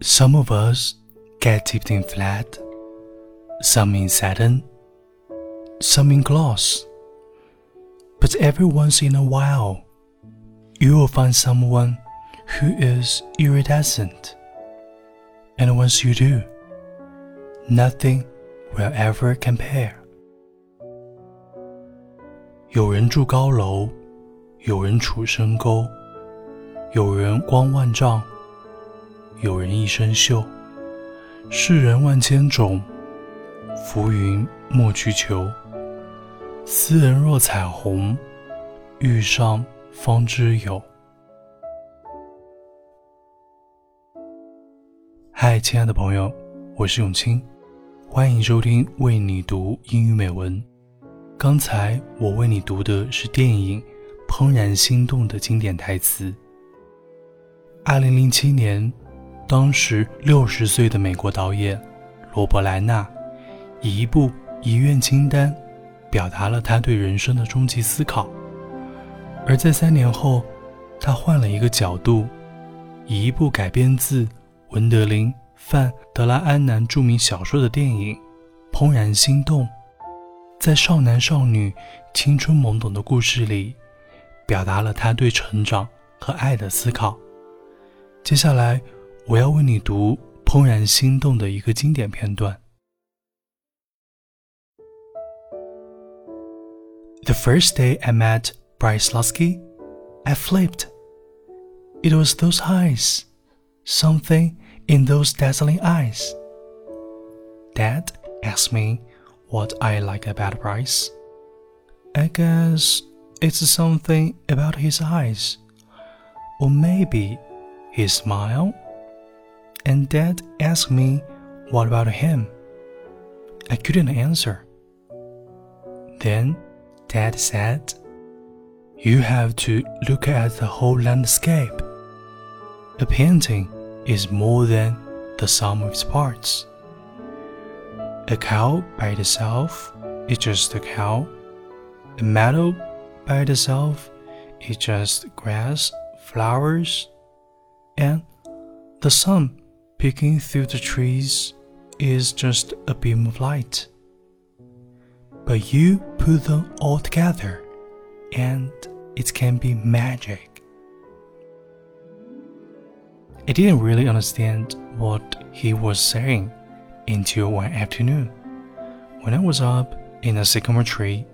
Some of us get tipped in flat, some in satin, some in gloss. But every once in a while, you will find someone who is iridescent. And once you do, nothing will ever compare. 有人住高楼，有人处深沟，有人光万丈， 有人一身锈。世人万千种，浮云莫去求。斯人若彩虹，遇上方知有。嗨，亲爱的朋友，我是永清，欢迎收听为你读英语美文。刚才我为你读的是电影《怦然心动》的经典台词。二零零七年，当时六十岁的美国导演罗伯·莱纳以一部遗愿清单。表达了他对人生的终极思考，而在三年后，他换了一个角度，以一部改编自文德林·范德拉安南著名小说的电影《怦然心动》，在少男少女青春懵懂的故事里，表达了他对成长和爱的思考。接下来，我要为你读《怦然心动》的一个经典片段。The first day I met Bryce Loski, I flipped. It was those eyes, something in those dazzling eyes. Dad asked me what I like about Bryce. I guess it's something about his eyes, or maybe his smile and Dad asked me what about him. I couldn't answer. Then Dad said, You have to look at the whole landscape. A painting is more than the sum of its parts. A cow by itself is just a cow. A meadow by itself is just grass, flowers, and the sun peeking through the trees is just a beam of light but you put them all together and it can be magic. I didn't really understand what he was saying until one afternoon. When I was up in a sycamore tree,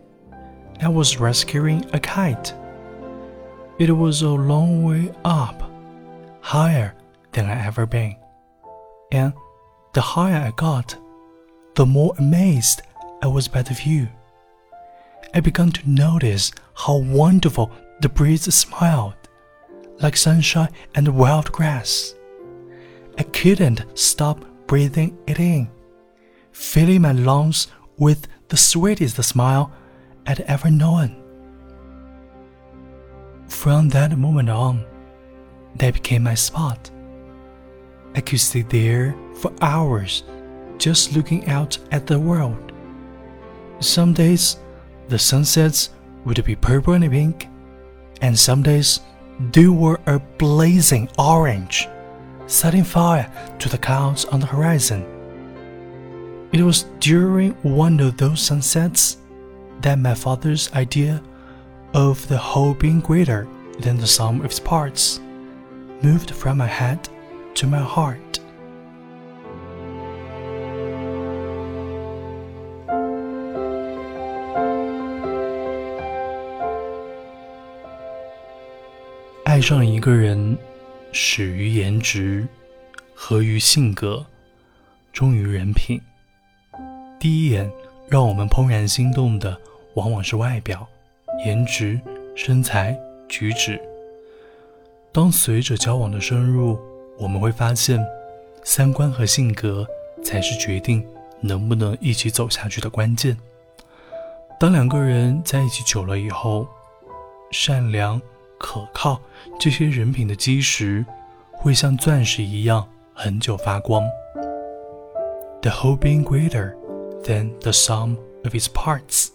I was rescuing a kite. It was a long way up, higher than I ever been. And the higher I got, the more amazed I was by the view. I began to notice how wonderful the breeze smiled, like sunshine and wild grass. I couldn't stop breathing it in, filling my lungs with the sweetest smile I'd ever known. From that moment on, that became my spot. I could sit there for hours just looking out at the world. Some days, the sunsets would be purple and pink, and some days they were a blazing orange, setting fire to the clouds on the horizon. It was during one of those sunsets that my father's idea of the whole being greater than the sum of its parts moved from my head to my heart. 爱上一个人，始于颜值，合于性格，忠于人品。第一眼让我们怦然心动的，往往是外表、颜值、身材、举止。当随着交往的深入，我们会发现，三观和性格才是决定能不能一起走下去的关键。当两个人在一起久了以后，善良。可靠，这些人品的基石会像钻石一样很久发光。The whole being greater than the sum of its parts。